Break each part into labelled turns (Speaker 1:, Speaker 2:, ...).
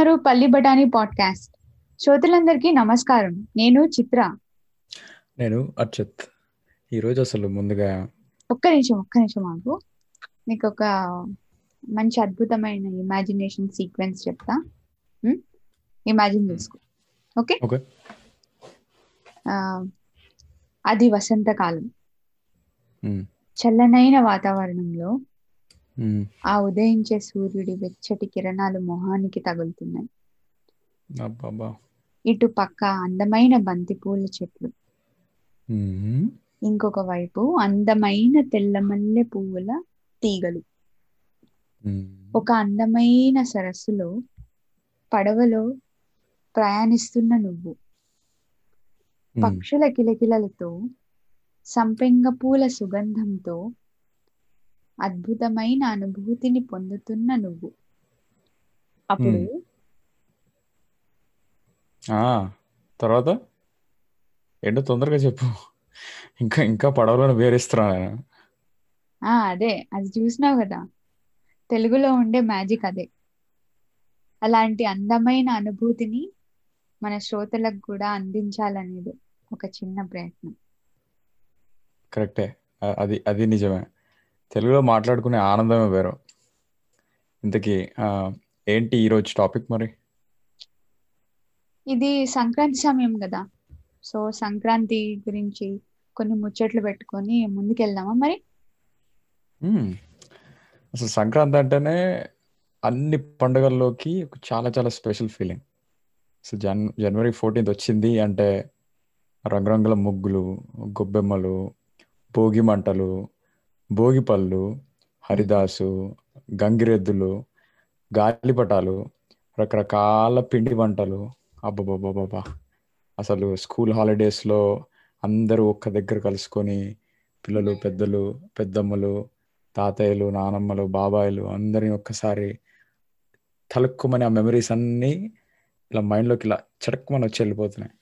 Speaker 1: వింటున్నారు పల్లి బఠానీ పాడ్కాస్ట్. శ్రోతలందరికీ నమస్కారం. నేను చిత్ర.
Speaker 2: నేను అర్చిత్. ఈరోజు అసలు ముందుగా
Speaker 1: ఒక్క నిమిషం ఒక్క నిమిషం ఆగు. నీకు ఒక మంచి అద్భుతమైన ఇమాజినేషన్ సీక్వెన్స్ చెప్తా. ఇమాజిన్ చేసుకో. ఓకే?
Speaker 2: ఓకే.
Speaker 1: అది వసంతకాలం. చల్లనైన వాతావరణంలో. ఆ ఉదయించే సూర్యుడి వెచ్చటి కిరణాలు మొహానికి తగులుతున్నాయి ఇటు పక్క అందమైన బంతి పూల చెట్లు. ఇంకొక వైపు అందమైన తెల్లమల్లె పువ్వుల తీగలు. ఒక అందమైన సరస్సులో పడవలో ప్రయాణిస్తున్న నువ్వు. పక్షుల కిలకిలలతో సంపెంగ పూల సుగంధంతో అద్భుతమైన అనుభూతిని పొందుతున్న నువ్వు. అప్పుడు
Speaker 2: ఆ, తర్వాత? ఏంటో తొందరగా చెప్పు. ఇంకా ఇంకా పడవలను
Speaker 1: ఆ అదే. అది చూసినావు కదా. తెలుగులో ఉండే మ్యాజిక్ అదే. అలాంటి అందమైన అనుభూతిని మన శ్రోతలకు కూడా అందించాలనేది ఒక చిన్న ప్రయత్నం.
Speaker 2: కరెక్టే. అది అది నిజమే. తెలుగులో మాట్లాడుకునే ఆనందమే వేరు. ఇంతకీ ఏంటి ఈరోజు టాపిక్ మరి?
Speaker 1: ఇది సంక్రాంతి సమయం కదా. సో సంక్రాంతి గురించి కొన్ని ముచ్చట్లు పెట్టుకొని ముందుకెళ్దామా మరి.
Speaker 2: అసలు సంక్రాంతి అంటేనే అన్ని పండుగల్లోకి ఒక చాలా చాలా స్పెషల్ ఫీలింగ్. అసలు జన్ జనవరి ఫోర్టీన్త్ వచ్చింది అంటే రంగురంగుల ముగ్గులు గొబ్బెమ్మలు భోగి మంటలు భోగి పళ్ళు హరిదాసు గంగిరెద్దులు గాలిపటాలు రకరకాల పిండి వంటలు. అబ్బబ్బబ్బబ్బా అసలు స్కూల్ హాలిడేస్లో అందరూ ఒక్క దగ్గర కలుసుకొని పిల్లలు పెద్దలు పెద్దమ్మలు తాతయ్యలు నానమ్మలు బాబాయిలు అందరిని ఒక్కసారి తలుక్కుమని ఆ మెమరీస్ అన్నీ ఇలా మైండ్లోకి ఇలా చటక్కుమని వచ్చి వెళ్ళిపోతున్నాయి.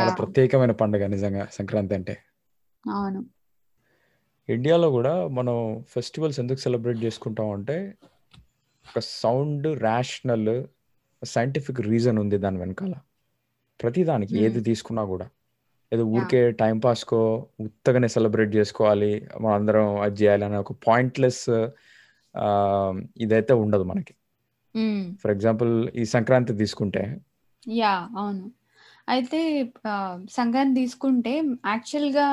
Speaker 2: చాలా ప్రత్యేకమైన పండుగ నిజంగా సంక్రాంతి అంటే.
Speaker 1: అవును.
Speaker 2: ఇండియాలో కూడా మనం ఫెస్టివల్స్ ఎందుకు సెలబ్రేట్ చేసుకుంటాం అంటే ఒక సౌండ్ రేషనల్ సైంటిఫిక్ రీజన్ ఉంది దాని వెనకాల. ప్రతిదానికి
Speaker 1: Hmm.
Speaker 2: ఏది తీసుకున్నా కూడా. ఏదో ఊరికే టైం పాస్కో ఉత్తగానే సెలబ్రేట్ చేసుకోవాలి మనం అందరం అది చేయాలి అనే ఒక పాయింట్లెస్ ఇదైతే ఉండదు మనకి. ఫర్ ఎగ్జాంపుల్ ఈ సంక్రాంతి తీసుకుంటే.
Speaker 1: యా అవును. అయితే సంక్రాంతి తీసుకుంటే యాక్చువల్గా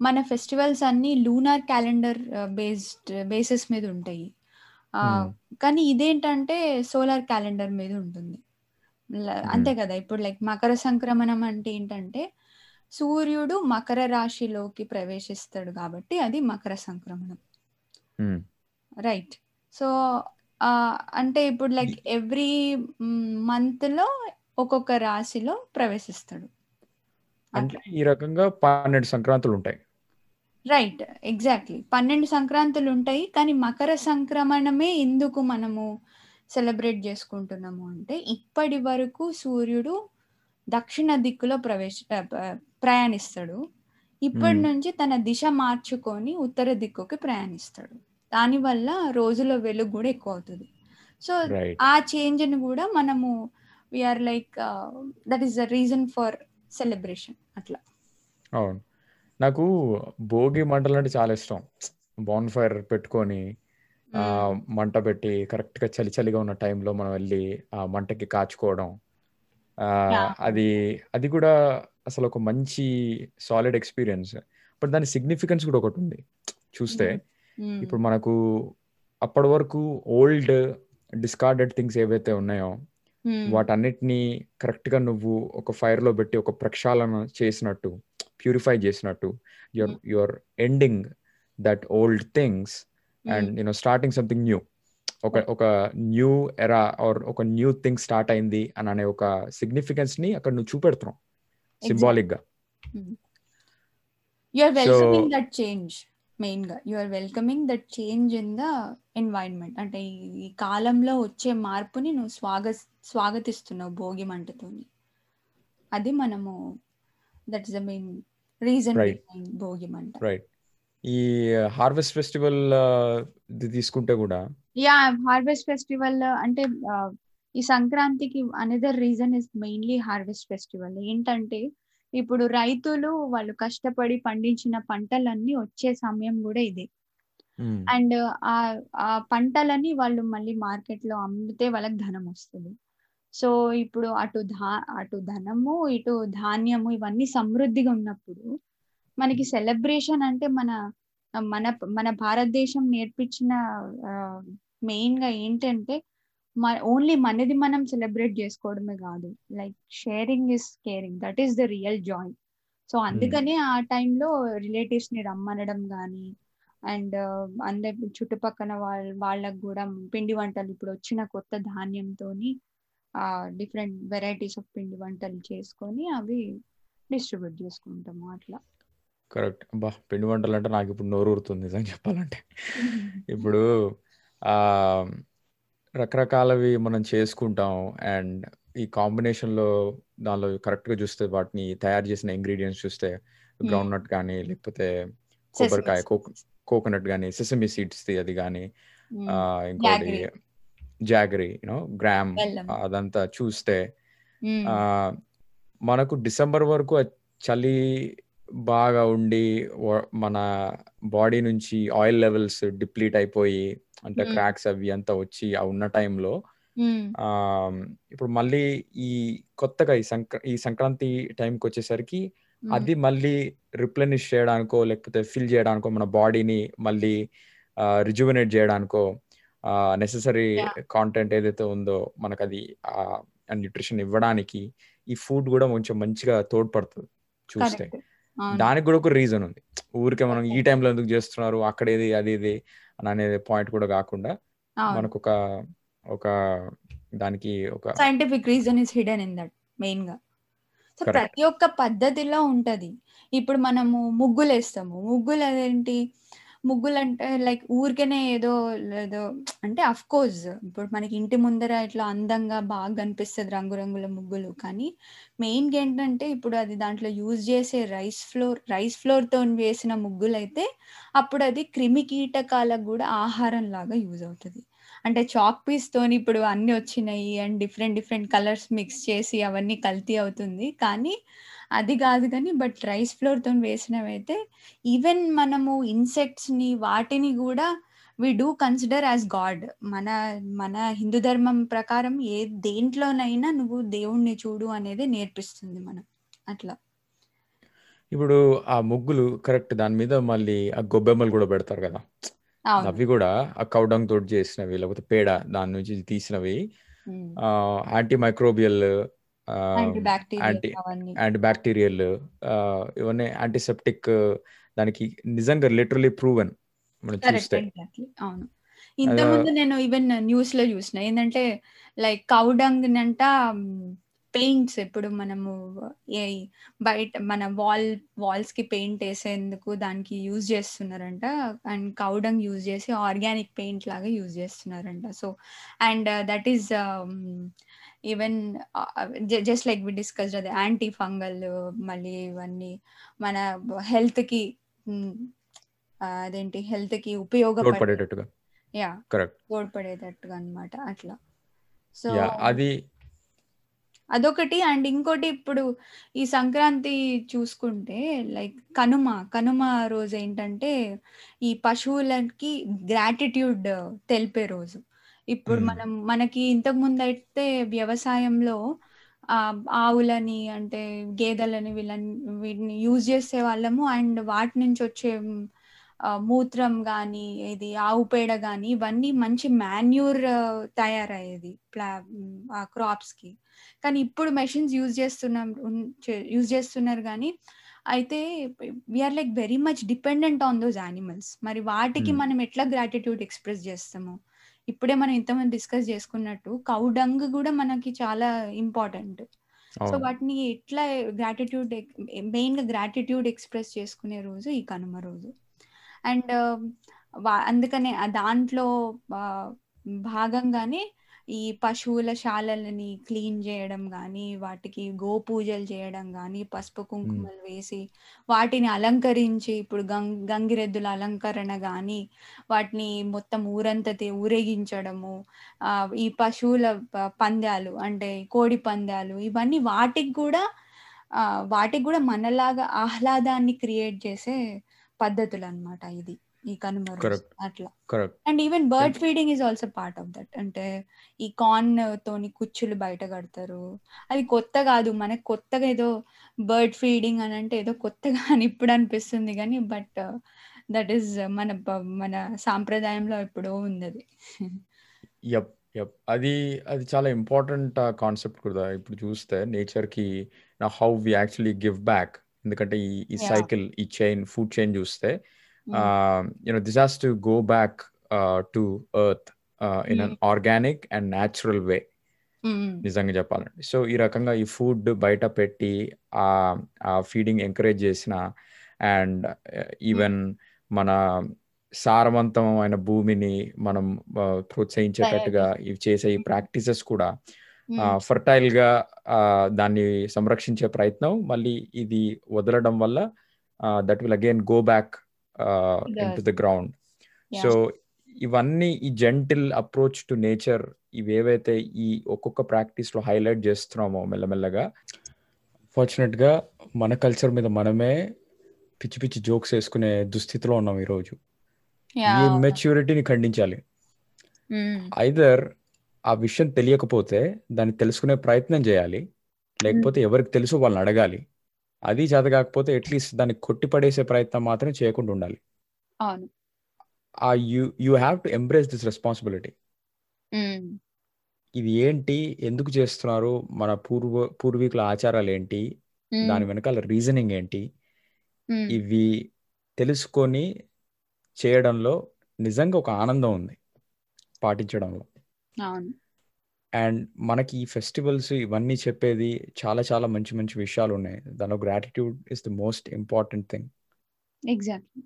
Speaker 1: మన ఫెస్టివల్స్ అన్ని లూనార్ క్యాలెండర్ బేస్డ్ బేసిస్ మీద ఉంటాయి. ఆ,
Speaker 2: Hmm.
Speaker 1: కానీ ఇదేంటంటే సోలార్ క్యాలెండర్ మీద ఉంటుంది. ల- అంతే కదా. ఇప్పుడు లైక్ మకర సంక్రమణం అంటే ఏంటంటే సూర్యుడు మకర రాశిలోకి ప్రవేశిస్తాడు కాబట్టి అది మకర సంక్రమణం.
Speaker 2: Hmm.
Speaker 1: రైట్ సో అంటే ఇప్పుడు లైక్ ఎవ్రీ మంత్లో ఒక్కొక్క రాశిలో ప్రవేశిస్తాడు.
Speaker 2: అంటే ఈ రకంగా పన్నెండు సంక్రాంతులు ఉంటాయి.
Speaker 1: రైట్ ఎగ్జాక్ట్లీ పన్నెండు సంక్రాంతులు ఉంటాయి కానీ మకర సంక్రమణమే ఎందుకు మనము సెలబ్రేట్ చేసుకుంటున్నాము అంటే ఇప్పటి వరకు సూర్యుడు దక్షిణ దిక్కులో ప్రవేశ ప్రయాణిస్తాడు. ఇప్పటి
Speaker 2: Hmm.
Speaker 1: నుంచి తన దిశ మార్చుకొని ఉత్తర దిక్కుకి ప్రయాణిస్తాడు. దానివల్ల రోజుల వెలుగు కూడా ఎక్కువ అవుతుంది సో ఆ చేంజ్ని కూడా మనము we're like that is the reason for celebration అట్లా.
Speaker 2: అవును. నాకు భోగి మంటలు అంటే చాలా ఇష్టం బాన్ ఫైర్ పెట్టుకొని ఆ మంట పెట్టి కరెక్ట్గా చలి చలిగా ఉన్న టైంలో మనం వెళ్ళి ఆ మంటకి కాచుకోవడం ఆ. అది అది కూడా అసలు ఒక మంచి సాలిడ్ ఎక్స్పీరియన్స్ బట్ దాని సిగ్నిఫికెన్స్ కూడా ఒకటి ఉంది చూస్తే. ఇప్పుడు మనకు అప్పటి వరకు ఓల్డ్ డిస్కార్డెడ్ థింగ్స్ ఏవైతే ఉన్నాయో. వాటన్నిటిని కరెక్ట్గా నువ్వు ఒక ఫైర్లో పెట్టి ఒక ప్రక్షాళన చేసినట్టు ప్యూరిఫై చేసినట్టు your your ending that old things and. You know starting something new. ఒక ఒక న్యూ ఎరా ఆర్ ఒక న్యూ థింగ్ స్టార్ట్ అయింది అని అనే ఒక సిగ్నిఫికెన్స్ని అక్కడ నువ్వు చూపెడుతున్నావు సింబాలిక్గా
Speaker 1: you are welcoming that change మెయిన్గా you are welcoming that change in the environment అంటే ఈ- కాలంలో వచ్చే మార్పుని నువ్వు స్వాగ స్వాగతిస్తున్నావు భోగి మంటతోని. అది మనము that is the main reason
Speaker 2: Right.
Speaker 1: Bhogi మంట.
Speaker 2: రైట్ ఈ హార్వెస్ట్ ఫెస్టివల్ తీసుకుంటే కూడా
Speaker 1: యా హార్వెస్ట్ ఫెస్టివల్ అంటే ఈ సంక్రాంతికి another reason is mainly harvest festival ఏంటంటే ఇప్పుడు రైతులు వాళ్ళు కష్టపడి పండించిన పంటలన్నీ వచ్చే సమయం కూడా ఇదే. అండ్ ఆ ఆ పంటలని వాళ్ళు మళ్ళీ మార్కెట్లో అమ్మితే వాళ్ళకి ధనం వస్తుంది. సో ఇప్పుడు అటు ధా అటు ధనము ఇటు ధాన్యము ఇవన్నీ సమృద్ధిగా ఉన్నప్పుడు మనకి సెలబ్రేషన్ అంటే మన మన మన భారతదేశం నేర్పించిన మెయిన్గా ఏంటంటే ఓన్లీ మనది మనం సెలబ్రేట్ చేసుకోవడమే కాదు. Like sharing is caring. That is the real joy. So అందుకనే ఆ టైంలో రిలేటివ్స్ని రమ్మనడం కానీ అండ్ అందరి చుట్టుపక్కల వాళ్ళ వాళ్ళకు కూడా పిండి వంటలు ఇప్పుడు వచ్చిన కొత్త ధాన్యంతోని ఆ డిఫరెంట్ వెరైటీస్ ఆఫ్ పిండి వంటలు చేసుకొని అవి డిస్ట్రిబ్యూట్ చేసుకుంటాము అట్లా.
Speaker 2: కరెక్ట్ బా పిండి వంటలు అంటే నాకు ఇప్పుడు నోరు ఊరుతుంది నిజంగా చెప్పాలంటే. ఇప్పుడు రకరకాలవి మనం చేసుకుంటాం అండ్ ఈ కాంబినేషన్లో దానిలో కరెక్ట్గా చూస్తే వాటిని తయారు చేసిన ఇంగ్రీడియంట్స్ చూస్తే గ్రౌండ్ నట్ కానీ లేకపోతే కొబ్బరికాయ కోకోనట్ కానీ సెసమి సీడ్స్ అది కానీ ఇంకోటి. Jaggery you know gram. అదంతా చూస్తే మనకు డిసెంబర్ వరకు చలి బాగా ఉండి మన బాడీ నుంచి ఆయిల్ లెవెల్స్ డిప్లీట్ అయిపోయి అంటే. క్రాక్స్ అవి అంతా వచ్చి ఆ ఉన్న టైంలో ఆ, ఇప్పుడు మళ్ళీ ఈ కొత్తగా ఈ సంక్ర ఈ సంక్రాంతి టైంకి వచ్చేసరికి అది మళ్ళీ రిప్లెనిష్ చేయడానికో లేకపోతే ఫిల్ చేయడానికో మన బాడీని మళ్ళీ రిజువనేట్ చేయడానికో నెససరీ. కాంటెంట్ ఏదైతే ఉందో మనకు అది న్యూట్రిషన్ ఇవ్వడానికి ఈ ఫుడ్ కూడా కొంచెం మంచిగా తోడ్పడుతుంది చూస్తే. దానికి కూడా ఒక రీజన్ ఉంది. ఊరికే మనం ఈ టైంలో ఎందుకు చేస్తున్నారు అక్కడ ఏది అది ఇది అని అనేది పాయింట్ కూడా కాకుండా మనకు ఒక ఒక దానికి ఒక
Speaker 1: scientific reason is hidden in that మెయిన్గా. సో. ప్రతి ఒక్క పద్ధతిలో ఉంటది. ఇప్పుడు మనము ముగ్గులు వేస్తాము ముగ్గులు అదేంటి ముగ్గులు అంటే లైక్ ఊరికేనే ఏదో ఏదో అంటే అఫ్ కోర్స్ ఇప్పుడు మనకి ఇంటి ముందర ఇట్లా అందంగా బాగా కనిపిస్తుంది రంగురంగుల ముగ్గులు. కానీ మెయిన్ ఏంటంటే ఇప్పుడు అది దాంట్లో యూజ్ చేసే రైస్ ఫ్లోర్ రైస్ ఫ్లోర్తో వేసిన ముగ్గులు అయితే అప్పుడు అది క్రిమి కీటకాలకు కూడా ఆహారం లాగా యూజ్ అవుతుంది. అంటే చాక్ పీస్ తోని ఇప్పుడు అన్ని వచ్చినాయి and different different colours mix చేసి అవన్నీ కల్తీ అవుతుంది. కానీ అది కాదు కానీ బట్ రైస్ ఫ్లోర్తో వేసినవైతే వేసినవి అయితే ఈవెన్ మనము ఇన్సెక్ట్స్ని వాటిని కూడా we do consider as god. మన మన హిందూ ధర్మం ప్రకారం ఏ దేంట్లోనైనా నువ్వు దేవుణ్ణి చూడు అనేది నేర్పిస్తుంది మనం. అట్లా.
Speaker 2: ఇప్పుడు ఆ ముగ్గులు కరెక్ట్ దాని మీద మళ్ళీ ఆ గొబ్బెమ్మలు కూడా పెడతారు కదా. అవి కూడా ఆ కౌడంగ్ తోటి చేసినవి లేకపోతే పేడ దాని నుంచి తీసినవి. Anti microbial
Speaker 1: anti bacterial
Speaker 2: anti ఇవన్నీ యాంటీసెప్టిక్ దానికి నిజంగా లిటరలీ ప్రూవెన్ మనం చూస్తే.
Speaker 1: అవును. ఇంతకుముందు నేను ఈవెన్ న్యూస్లో చూసిన ఏంటంటే లైక్ కౌడంగ్ అంట పెయింట్స్ ఇప్పుడు మనము బయట మన వాల్ వాల్స్కి పెయింట్ వేసేందుకు దానికి యూజ్ చేస్తున్నారంట. అండ్ కౌడంగ్ యూజ్ చేసి ఆర్గానిక్ పెయింట్ లాగా యూజ్ చేస్తున్నారంట. So and that is even just like we discussed అది యాంటీ ఫంగల్ మళ్ళీ ఇవన్నీ మన హెల్త్కి అదేంటి హెల్త్కి ఉపయోగపడే
Speaker 2: తోడ్పడేటట్టుగా.
Speaker 1: యా.
Speaker 2: కరెక్ట్.
Speaker 1: తోడ్పడేటట్టుగా అన్నమాట. అట్లా. సో
Speaker 2: అది
Speaker 1: అదొకటి. అండ్ ఇంకోటి ఇప్పుడు ఈ సంక్రాంతి చూసుకుంటే లైక్ కనుమ కనుమ రోజు ఏంటంటే ఈ పశువులకి గ్రాటిట్యూడ్ తెలిపే రోజు. ఇప్పుడు. మనం మనకి ఇంతకు ముందు అయితే వ్యవసాయంలో ఆ ఆవులని అంటే గేదెలని వీళ్ళని వీటిని యూజ్ చేసే వాళ్ళము. అండ్ వాటి నుంచి వచ్చే మూత్రం కానీ ఇది ఆవు పేడ కానీ ఇవన్నీ మంచి మాన్యూర్ తయారయ్యేది ప్లా ఆ క్రాప్స్కి. కానీ ఇప్పుడు మెషిన్స్ యూజ్ చేస్తున్నాం యూజ్ చేస్తున్నారు కానీ అయితే we're like very much dependent on those animals మరి వాటికి
Speaker 2: Hmm.
Speaker 1: మనం ఎట్లా గ్రాటిట్యూడ్ ఎక్స్ప్రెస్ చేస్తాము? ఇప్పుడే మనం ఇంతమంది డిస్కస్ చేసుకున్నట్టు కౌడంగ్ కూడా మనకి చాలా ఇంపార్టెంట్ సో వాటిని ఎట్లా గ్రాటిట్యూడ్ మెయిన్గా గ్రాటిట్యూడ్ ఎక్స్ప్రెస్ చేసుకునే రోజు ఈ కనుమ రోజు. అండ్ అందుకనే దాంట్లో భాగంగానే ఈ పశువుల శాలలని క్లీన్ చేయడం కానీ వాటికి గోపూజలు చేయడం కానీ పసుపు కుంకుమలు వేసి వాటిని అలంకరించి ఇప్పుడు గం గంగిరెద్దుల అలంకరణ కానీ వాటిని మొత్తం ఊరంతా ఊరేగించడము ఈ పశువుల పందాలు అంటే కోడి పందాలు ఇవన్నీ వాటికి కూడా వాటికి కూడా మనలాగా ఆహ్లాదాన్ని క్రియేట్ చేసే పద్ధతులు అన్నమాట ఇది ఈ కనుమ రోజు
Speaker 2: కరెక్ట్
Speaker 1: అట్లా and even bird feeding is also part of that అంటే ఈ కార్న్ తోని కుచ్చులు బయట కడతారు. అది కొత్త కాదు మనకు కొత్తగా ఏదో బర్డ్ ఫీడింగ్ అని అంటే ఏదో కొత్తగా అని ఇప్పుడు అనిపిస్తుంది కానీ బట్ దట్ ఈస్ మన మన సాంప్రదాయంలో ఎప్పుడో ఉంది అది
Speaker 2: యప్ యప్ అది అది చాలా ఇంపార్టెంట్ కాన్సెప్ట్ కూడా. ఇప్పుడు చూస్తే నేచర్కి how we actually give back ఎందుకంటే ఈ ఈ సైకిల్ ఈ చైన్ ఫుడ్ చైన్ చూస్తే you know this has to go back to earth in an organic and natural way నిజంగా చెప్పాలంటే. సో ఈ రకంగా ఈ ఫుడ్ బయట పెట్టి ఆ ఫీడింగ్ ఎంకరేజ్ చేసిన అండ్ ఈవెన్ మన సారవంతమైన భూమిని మనం ఆ, ప్రోత్సహించేటట్టుగా ఇవి చేసే ఈ ప్రాక్టీసెస్ కూడా ఫర్టైల్గా దాన్ని సంరక్షించే ప్రయత్నం. మళ్ళీ ఇది వదలడం వల్ల that will again go back into the ground so ఇవన్నీ ఈ జెంటిల్ అప్రోచ్ టు నేచర్ ఇవేవైతే ఈ ఒక్కొక్క ప్రాక్టీస్లో హైలైట్ చేస్తున్నామో మెల్లమెల్లగా ఫార్చునేట్గా మన కల్చర్ మీద మనమే పిచ్చి పిచ్చి జోక్స్ వేసుకునే దుస్థితిలో ఉన్నాం ఈరోజు. ఈ మెచ్యూరిటీని ఖండించాలి. ఐదర్ ఆ విషయం తెలియకపోతే దాన్ని తెలుసుకునే ప్రయత్నం చేయాలి. లేకపోతే ఎవరికి తెలుసు వాళ్ళని అడగాలి. అది చేత కాకపోతే అట్లీస్ట్ దాన్ని కొట్టిపడేసే ప్రయత్నం మాత్రం చేయకుండా ఉండాలి.
Speaker 1: అవును.
Speaker 2: ఆ you you have to embrace this responsibility. ఇది ఏంటి? ఎందుకు చేస్తున్నారు? మన పూర్వ పూర్వీకుల ఆచారాలు ఏంటి? దాని వెనకాల రీజనింగ్ ఏంటి? ఇవి తెలుసుకొని చేయడంలో నిజంగా ఒక ఆనందం ఉంది. పాటించడంలో.
Speaker 1: అవును.
Speaker 2: అండ్ మనకి ఈ ఫెస్టివల్స్ ఇవన్నీ చెప్పేది చాలా చాలా మంచి మంచి విషయాలు ఉన్నాయి దానిలో gratitude is the most important thing
Speaker 1: exactly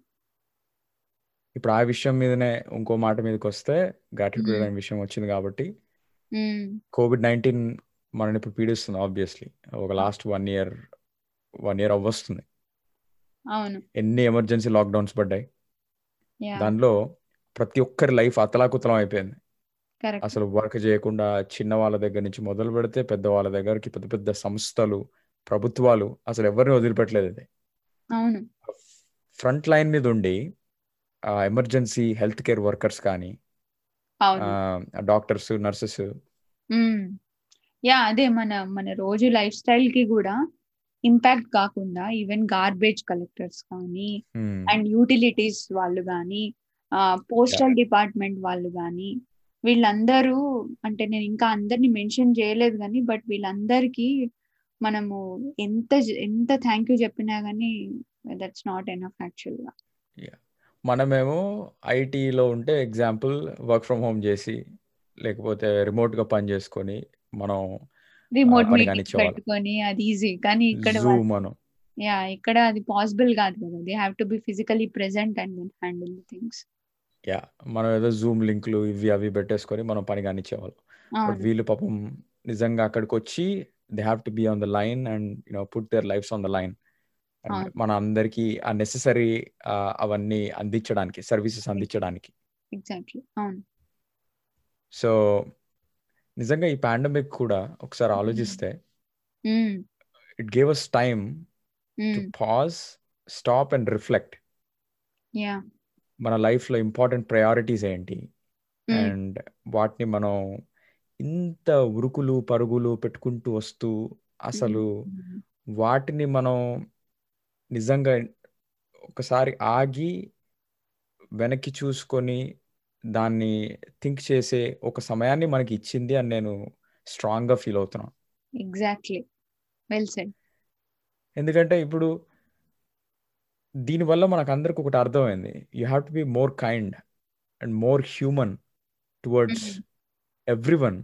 Speaker 2: ఇప్పుడు ఆ విషయం మీదనే ఇంకో మాట మీదకి వస్తే గ్రాటిట్యూడ్ అనే విషయం వచ్చింది కాబట్టి కోవిడ్ నైన్టీన్ మనని ఇప్పుడు పీడిస్తుంది ఆబ్వియస్లీ ఒక last one year one year అవ్వస్తుంది.
Speaker 1: అవును.
Speaker 2: ఎన్ని ఎమర్జెన్సీ లాక్డౌన్స్ పడ్డాయి? దానిలో ప్రతి ఒక్కరి లైఫ్ అతలాకుతలం అయిపోయింది.
Speaker 1: కరెక్ట్.
Speaker 2: అసలు వర్క్ చేయకుండా చిన్న వాళ్ళ దగ్గర నుంచి మొదలు పెడితే పెద్ద వాళ్ళ దగ్గరికి పెద్ద పెద్ద సంస్థలు ప్రభుత్వాలు అసలు ఎవరిని వదిలిపెట్టలేదు
Speaker 1: అవును.
Speaker 2: ఫ్రంట్ లైన్ మీద ఉండి ఎమర్జెన్సీ హెల్త్ కేర్ వర్కర్స్ కానీ
Speaker 1: అవును.
Speaker 2: డాక్టర్స్ నర్సెస్
Speaker 1: యా అదే మన మన రోజు లైఫ్ స్టైల్కి కూడా ఇంపాక్ట్ కాకుండా ఈవెన్ గార్బేజ్ కలెక్టర్స్ కానీ అండ్ యూటిలిటీస్ వాళ్ళు కానీ పోస్టల్ డిపార్ట్మెంట్ వాళ్ళు కానీ వీళ్ళందరూ అంటే నేను ఇంకా అందరిని మెన్షన్ చేయలేదు కానీ బట్ వీళ్ళందరికీ మనము ఎంత ఎంత థ్యాంక్ యూ చెప్పినా కానీ దట్స్ నాట్ ఎనఫ్ యాక్చువల్గా
Speaker 2: మనమేమో ఐటీలో ఉంటే ఎగ్జాంపుల్ వర్క్ ఫ్రమ్ హోమ్ చేసి లేకపోతే రిమోట్గా పని చేసుకొని మనం
Speaker 1: రిమోట్. పెట్టుకొని అది ఈజీ కానీ ఇక్కడ
Speaker 2: మనం.
Speaker 1: యా ఇక్కడ అది పాసిబుల్ కాదు కదా. They have to be physically present and handle things
Speaker 2: ya మనం ఏదో జూమ్ లింకులు ఇవి అవి పెట్టేసుకొని మనం పని కానిచ్చేవాళ్ళం. బట్ వీళ్ళు పాపం నిజంగా అక్కడికి వచ్చి they have to be on the line and you know put their lives on the line. మన అందరికి ఆ నెససరీ అవన్నీ అందించడానికి సర్వీసెస్ అందించడానికి. సో నిజంగా ఈ పాండమిక్ కూడా ఒకసారి
Speaker 1: Mm.
Speaker 2: ఆలోచిస్తే it gave us time to pause stop and reflect మన లైఫ్లో ఇంపార్టెంట్ ప్రయారిటీస్ ఏంటి? అండ్ వాటిని మనం ఇంత ఉరుకులు పరుగులు పెట్టుకుంటూ వస్తూ అసలు వాటిని మనం నిజంగా ఒకసారి ఆగి వెనక్కి చూసుకొని దాన్ని థింక్ చేసే ఒక సమయాన్ని మనకి ఇచ్చింది అని నేను స్ట్రాంగ్గా ఫీల్ అవుతున్నాను
Speaker 1: ఎగ్జాక్ట్లీ. Well said.
Speaker 2: ఎందుకంటే ఇప్పుడు దీనివల్ల మనకు అందరికి ఒకటి అర్థమైంది. You have to be more kind and more human towards everyone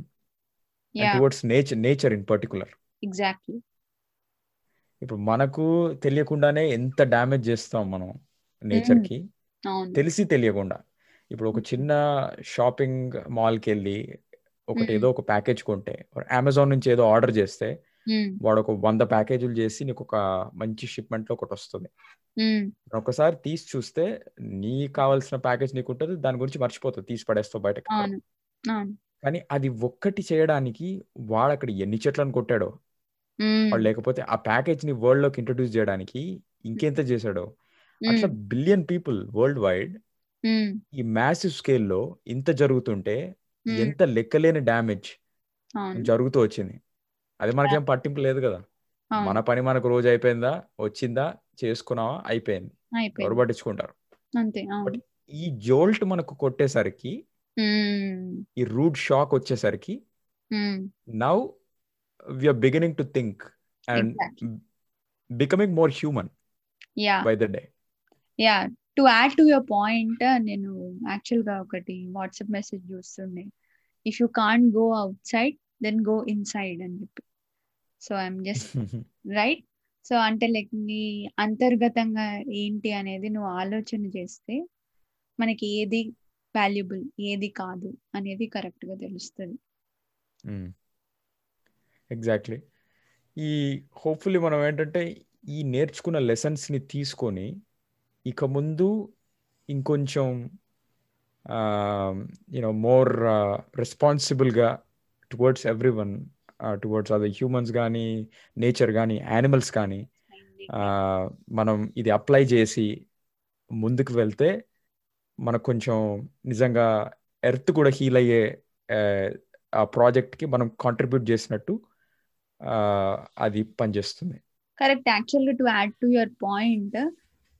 Speaker 2: towards nature nature in particular
Speaker 1: exactly
Speaker 2: ఇప్పుడు మనకు తెలియకుండానే ఎంత డ్యామేజ్ చేస్తాం మనం నేచర్కి
Speaker 1: అవును.
Speaker 2: తెలిసి తెలియకుండా. ఇప్పుడు ఒక చిన్న షాపింగ్ మాల్కి వెళ్ళి ఒకటి
Speaker 1: మ్మ్.
Speaker 2: ఏదో ఒక ప్యాకేజ్ కొంటే అమెజాన్ నుంచి ఏదో ఆర్డర్ చేస్తే
Speaker 1: మ్మ్.
Speaker 2: వాడు ఒక వంద ప్యాకేజీలు చేసి నీకు ఒక మంచి షిప్మెంట్లో ఒకటి వస్తుంది. ఒకసారి తీసి చూస్తే నీకు కావాల్సిన ప్యాకేజ్ నీకు ఉంటుంది దాని గురించి మర్చిపోతుంది తీసి పడేస్తావు బయటకి. కానీ అది ఒక్కటి చేయడానికి వాడు అక్కడ ఎన్ని చెట్లను కొట్టాడో. వాడు లేకపోతే ఆ ప్యాకేజ్ని వరల్డ్లోకి ఇంట్రొడ్యూస్ చేయడానికి ఇంకెంత చేశాడో. అట్లా. Billion people worldwide. ఈ మ్యాసివ్ స్కేల్లో ఇంత జరుగుతుంటే. ఎంత లెక్కలేని డ్యామేజ్ జరుగుతూ వచ్చింది. అది మనకేం పట్టింపు లేదు కదా. మన పని మనకు రోజు అయిపోయిందా? వచ్చిందా? చేసుకున్నావా? అయిపోయింది. ఎవరు పట్టించుకుంటారు?
Speaker 1: అంతే
Speaker 2: ఈ జోల్ట్ మనకు కొట్టేసరికి. ఈ రూట్ షాక్ వచ్చేసరికి. Now we're beginning to think and. Becoming more human
Speaker 1: ya
Speaker 2: by the day.
Speaker 1: Ya to add to your point నేను యాక్చువల్గా ఒకటి వాట్సాప్ మెసేజ్ చూస్తుండే. If you can't go outside then go inside అని చెప్పి. So I'm just right so అంటే like నీ అంతర్గతంగా ఏంటి అనేది నువ్వు ఆలోచన చేస్తే మనకి ఏది వాల్యుబుల్ ఏది కాదు అనేది కరెక్ట్గా తెలుస్తుంది.
Speaker 2: ఎగ్జాక్ట్లీ ఈ హోప్ఫుల్లీ మనం ఏంటంటే ఈ నేర్చుకున్న లెసన్స్ని తీసుకొని ఇక ముందు ఇంకొంచెం you know more రెస్పాన్సిబుల్గా towards everyone towards other humans కానీ నేచర్ కానీ యానిమల్స్ కానీ మనం ఇది అప్లై చేసి ముందుకు వెళ్తే మనకు కొంచెం నిజంగా ఎర్త్ కూడా హీల్ అయ్యే ఆ ప్రాజెక్ట్కి మనం కాంట్రిబ్యూట్ చేసినట్టు అది పనిచేస్తుంది.
Speaker 1: కరెక్ట్ యాక్చువల్గా to add to your point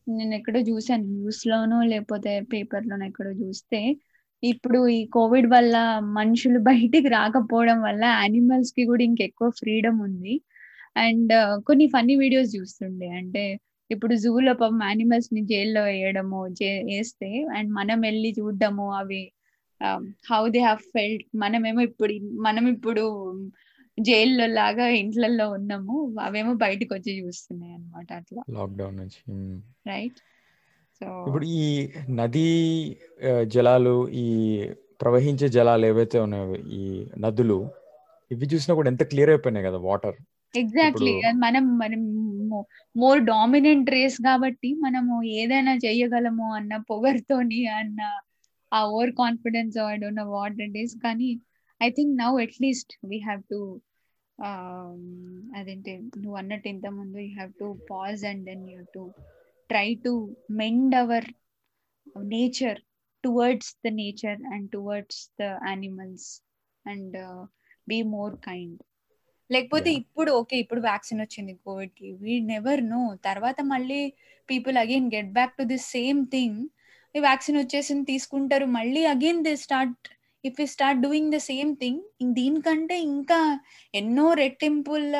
Speaker 1: నేను ఎక్కడో చూసాను న్యూస్ లోనో లేకపోతే పేపర్ లోనో ఎక్కడో చూస్తే ఇప్పుడు ఈ కోవిడ్ వల్ల మనుషులు బయటికి రాకపోవడం వల్ల యానిమల్స్కి కూడా ఇంకెక్కువ ఫ్రీడమ్ ఉంది. అండ్ కొన్ని ఫన్నీ వీడియోస్ చూస్తుండే. అంటే ఇప్పుడు జూలో పాపం యానిమల్స్ని జైల్లో వేయడము వేస్తే అండ్ మనం వెళ్ళి చూడడము అవి హౌ దే హ్యావ్ ఫెల్ట్ మనమేమో ఇప్పుడు మనం ఇప్పుడు జైల్లో లాగా ఇంట్లలో ఉన్నాము. అవేమో బయటకు వచ్చి చూస్తున్నాయి అనమాట అట్లా.
Speaker 2: లాక్డౌన్ నుంచి.
Speaker 1: రైట్ సో
Speaker 2: ఇప్పుడు ఈ నదీ జలాలు ఈ ప్రవహించే జలాలు ఏవైతే ఉన్నాయో ఈ నదులు ఇవి చూసినా కూడా ఎంత క్లియర్ అయిపోయినాయి కదా వాటర్.
Speaker 1: ఎగ్జాక్ట్లీ. మనం మనం మోర్ డామినెంట్ రేస్ కాబట్టి మనము ఏదైనా చెయ్యగలము అన్న పొగర్తోని అన్న ఆ over confidence I don't know what it is. కానీ I think now at least we have to అదేంటి నువ్వు అన్నట్టు ఇంత ముందు you have to pause and then you to try to mend our nature towards the nature and towards the animals and be more kind లేకపోతే ఇప్పుడు okay ఇప్పుడు vaccine వచ్చింది కోవిడ్కి. We never know తర్వాత మళ్ళీ people again get back to this same thing ఈ vaccine వచ్చేసింది తీసుకుంటారు. మళ్ళీ again they start if you start doing the same thing దీనికంటే ఇంకా ఎన్నో రెట్టింపుల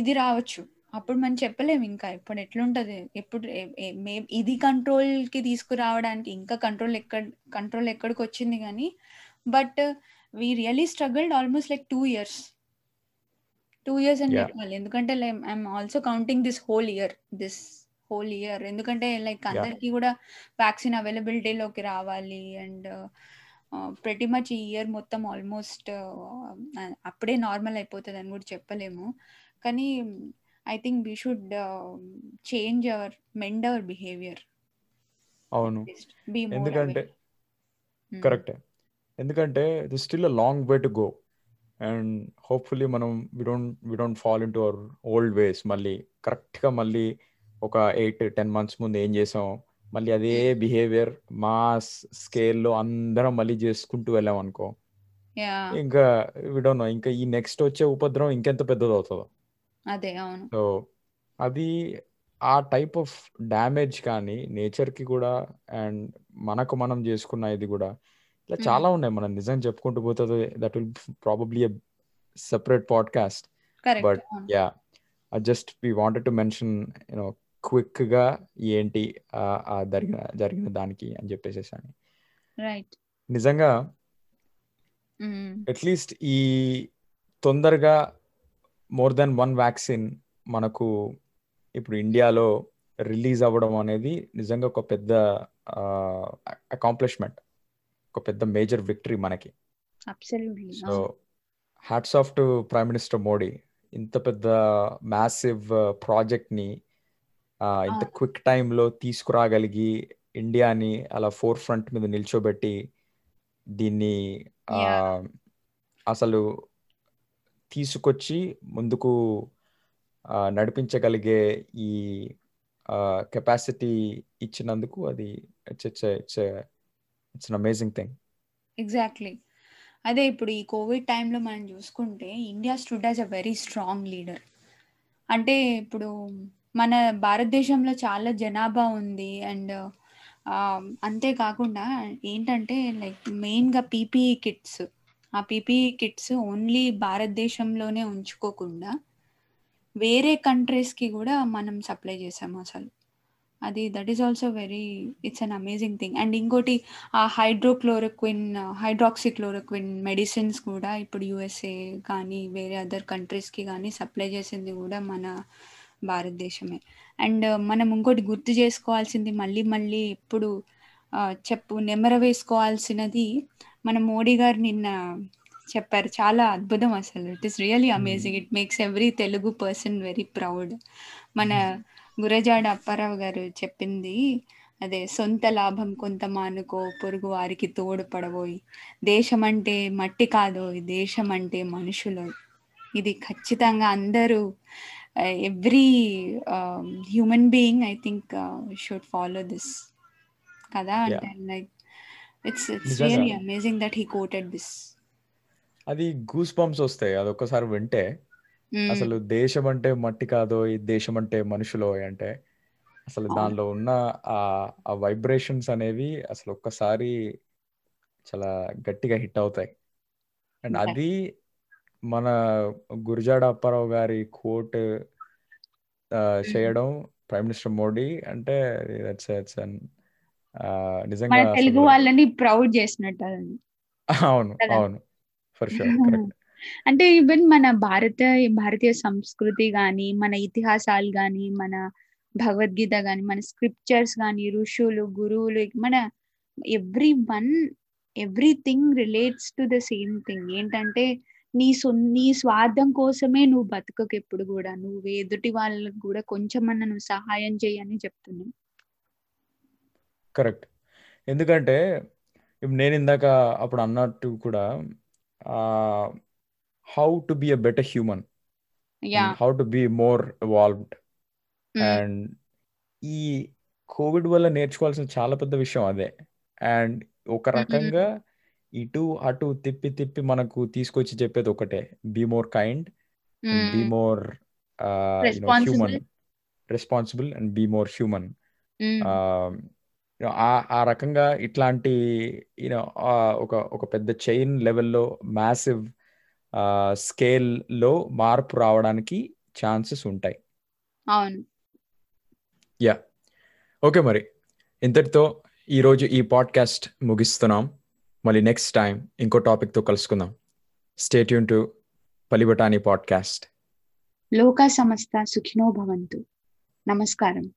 Speaker 1: ఇది రావచ్చు. అప్పుడు మనం చెప్పలేము ఇంకా ఇప్పుడు ఎట్లుంటది. ఎప్పుడు ఇది కంట్రోల్కి తీసుకురావడానికి ఇంకా కంట్రోల్ ఎక్కడ కంట్రోల్ ఎక్కడికి వచ్చింది కానీ but we really struggled almost like two years two years అని చెప్పాలి ఎందుకంటే like I'm also counting this whole year this whole year ఎందుకంటే లైక్ అందరికి కూడా వ్యాక్సిన్ అవైలబిలిటీలోకి రావాలి అండ్ ప్రతి మచ్ ఈ ఇయర్ మొత్తం ఆల్మోస్ట్ అప్పుడే నార్మల్ అయిపోతుంది అని కూడా చెప్పలేము. కానీ I think we should change our mend our behaviour
Speaker 2: అవును. ఎందుకంటే కరెక్ట్. ఎందుకంటే ఇది still a long way to go and hopefully మనం we don't we don't fall into our old ways మళ్ళీ కరెక్ట్గా మళ్ళీ ఒక ఎయిట్ టెన్ మంత్స్ ముందు ఏం చేసాం? మళ్ళీ అదే బిహేవియర్ మా స్కేల్లో అందరం మళ్ళీ చేసుకుంటూ వెళ్ళాం అనుకో. ఇంకా విడోనో ఇంకా ఈ నెక్స్ట్ వచ్చే ఉపద్రవం ఇంకెంత పెద్దది అవుతుందో
Speaker 1: అదే అవును.
Speaker 2: సో అది ఆ టైప్ ఆఫ్ డ్యామేజ్ కానీ నేచర్కి కూడా అండ్ మనకు మనం చేసుకున్న ఇది కూడా ఇలా చాలా ఉన్నాయి. మనం నిజం చెప్పుకుంటూ పోతుంది that will probably separate podcast but ya just we wanted to mention you know క్విక్గా ఏంటి జరిగిన జరిగిన దానికి అని చెప్పేసి అని
Speaker 1: రైట్
Speaker 2: నిజంగా అట్లీస్ట్ ఈ తొందరగా మోర్ దెన్ వన్ వ్యాక్సిన్ మనకు ఇప్పుడు ఇండియాలో రిలీజ్ అవ్వడం అనేది నిజంగా ఒక పెద్ద అకాంప్లిష్మెంట్ ఒక పెద్ద మేజర్ విక్టరీ మనకి. So hats off to prime minister Modi ఇంత పెద్ద మ్యాసివ్ ప్రాజెక్ట్ని ఇంత క్విక్ టైంలో తీసుకురాగలిగి ఇండియాని అలా ఫోర్ ఫ్రంట్ మీద నిల్చోబెట్టి దీన్ని. అసలు తీసుకొచ్చి ముందుకు నడిపించగలిగే ఈ కెపాసిటీ ఇచ్చినందుకు అది it's it's it's it's amazing thing
Speaker 1: exactly అదే ఇప్పుడు ఈ కోవిడ్ టైంలో మనం చూసుకుంటే India stood as a very strong leader అంటే ఇప్పుడు మన భారతదేశంలో చాలా జనాభా ఉంది అండ్ అంతేకాకుండా ఏంటంటే లైక్ మెయిన్గా పీపీఈ కిట్స్ ఆ పీపీఈ కిట్స్ ఓన్లీ భారతదేశంలోనే ఉంచుకోకుండా వేరే కంట్రీస్కి కూడా మనం సప్లై చేసాము అసలు. అది that is also very it's an amazing thing and ఇంకోటి ఆ హైడ్రోక్లోరోక్విన్ హైడ్రాక్సిక్లోరోక్విన్ మెడిసిన్స్ కూడా ఇప్పుడు యుఎస్ఏ కానీ వేరే అదర్ కంట్రీస్కి కానీ సప్లై చేసింది కూడా మన భారతదేశమే. అండ్ మనం ఇంకోటి గుర్తు చేసుకోవాల్సింది మళ్ళీ మళ్ళీ ఎప్పుడు చెప్పు నెమర వేసుకోవాల్సినది మన మోడీ గారు నిన్న చెప్పారు. చాలా అద్భుతం అసలు. It is really amazing it makes every Telugu person very proud మన గురజాడ అప్పారావు గారు చెప్పింది అదే సొంత లాభం కొంత మానుకో పొరుగు వారికి తోడుపడబోయి దేశం అంటే మట్టి కాదు దేశం అంటే మనుషులు. ఇది ఖచ్చితంగా అందరూ every human being I think should follow this కదా. అంటే లైక్ ఇట్స్ ఇట్స్
Speaker 2: నిజంగా.
Speaker 1: Really amazing that he quoted this
Speaker 2: అది గూస్ బంప్స్ వస్తాయి అది ఒక్కసారి వింటే అసలు దేశం అంటే మట్టి కాదో ఈ దేశం అంటే మనుషులో అంటే అసలు. దానిలో ఉన్న ఆ వైబ్రేషన్స్ అనేవి అసలు ఒక్కసారి చాలా గట్టిగా హిట్ అవుతాయి అండ్. అది మన గురజాడ అప్పారావు గారి కోట్ చేయడం ప్రైమ్ మినిస్టర్ మోడీ అంటే నిజంగా
Speaker 1: తెలుగు వాళ్ళని ప్రౌడ్ చేసినట్టు.
Speaker 2: అవును? అవును ఫర్ షూర్ కరెక్ట్
Speaker 1: అంటే ఈవెన్ మన భారత భారతీయ సంస్కృతి గాని మన ఇతిహాసాలు గాని మన భగవద్గీత గాని మన స్క్రిప్చర్స్ గాని ఋషులు గురువులు మన everyone everything relates to the same thing ఏంటంటే నీ సొ నీ స్వార్థం కోసమే నువ్వు బతుకకు ఎప్పుడు కూడా నువ్వు ఎదుటి వాళ్ళకు కూడా కొంచెమన్నా నువ్వు సహాయం చేయని చెప్తున్నావు
Speaker 2: కరెక్ట్. ఎందుకంటే ఇప్పుడు నేను ఇందాక అప్పుడు అన్నట్టు కూడా how to be a better human how to be more evolved and ఈ కోవిడ్ వల్ల నేర్చుకోవాల్సిన చాలా పెద్ద విషయం అదే. అండ్ ఒక రకంగా ఇటు అటు తిప్పి తిప్పి మనకు తీసుకొచ్చి చెప్పేది ఒకటే. Be more kind be more. Human responsible and be more human ఆ రకంగా ఇట్లాంటి యూనో ఒక ఒక పెద్ద చైన్ లెవెల్లో మ్యాసివ్ స్కేల్లో మార్పు రావడానికి ఛాన్సెస్ ఉంటాయి.
Speaker 1: అవును.
Speaker 2: యా ఓకే మరి. ఇంతటితో ఈరోజు ఈ పాడ్కాస్ట్ ముగిస్తున్నాం. మళ్ళీ నెక్స్ట్ టైం ఇంకో టాపిక్తో కలుసుకుందాం. స్టేట్యూన్ టు పలిబటాని పాడ్కాస్ట్
Speaker 1: లోక సమస్త సుఖినో భవంతు. నమస్కారం.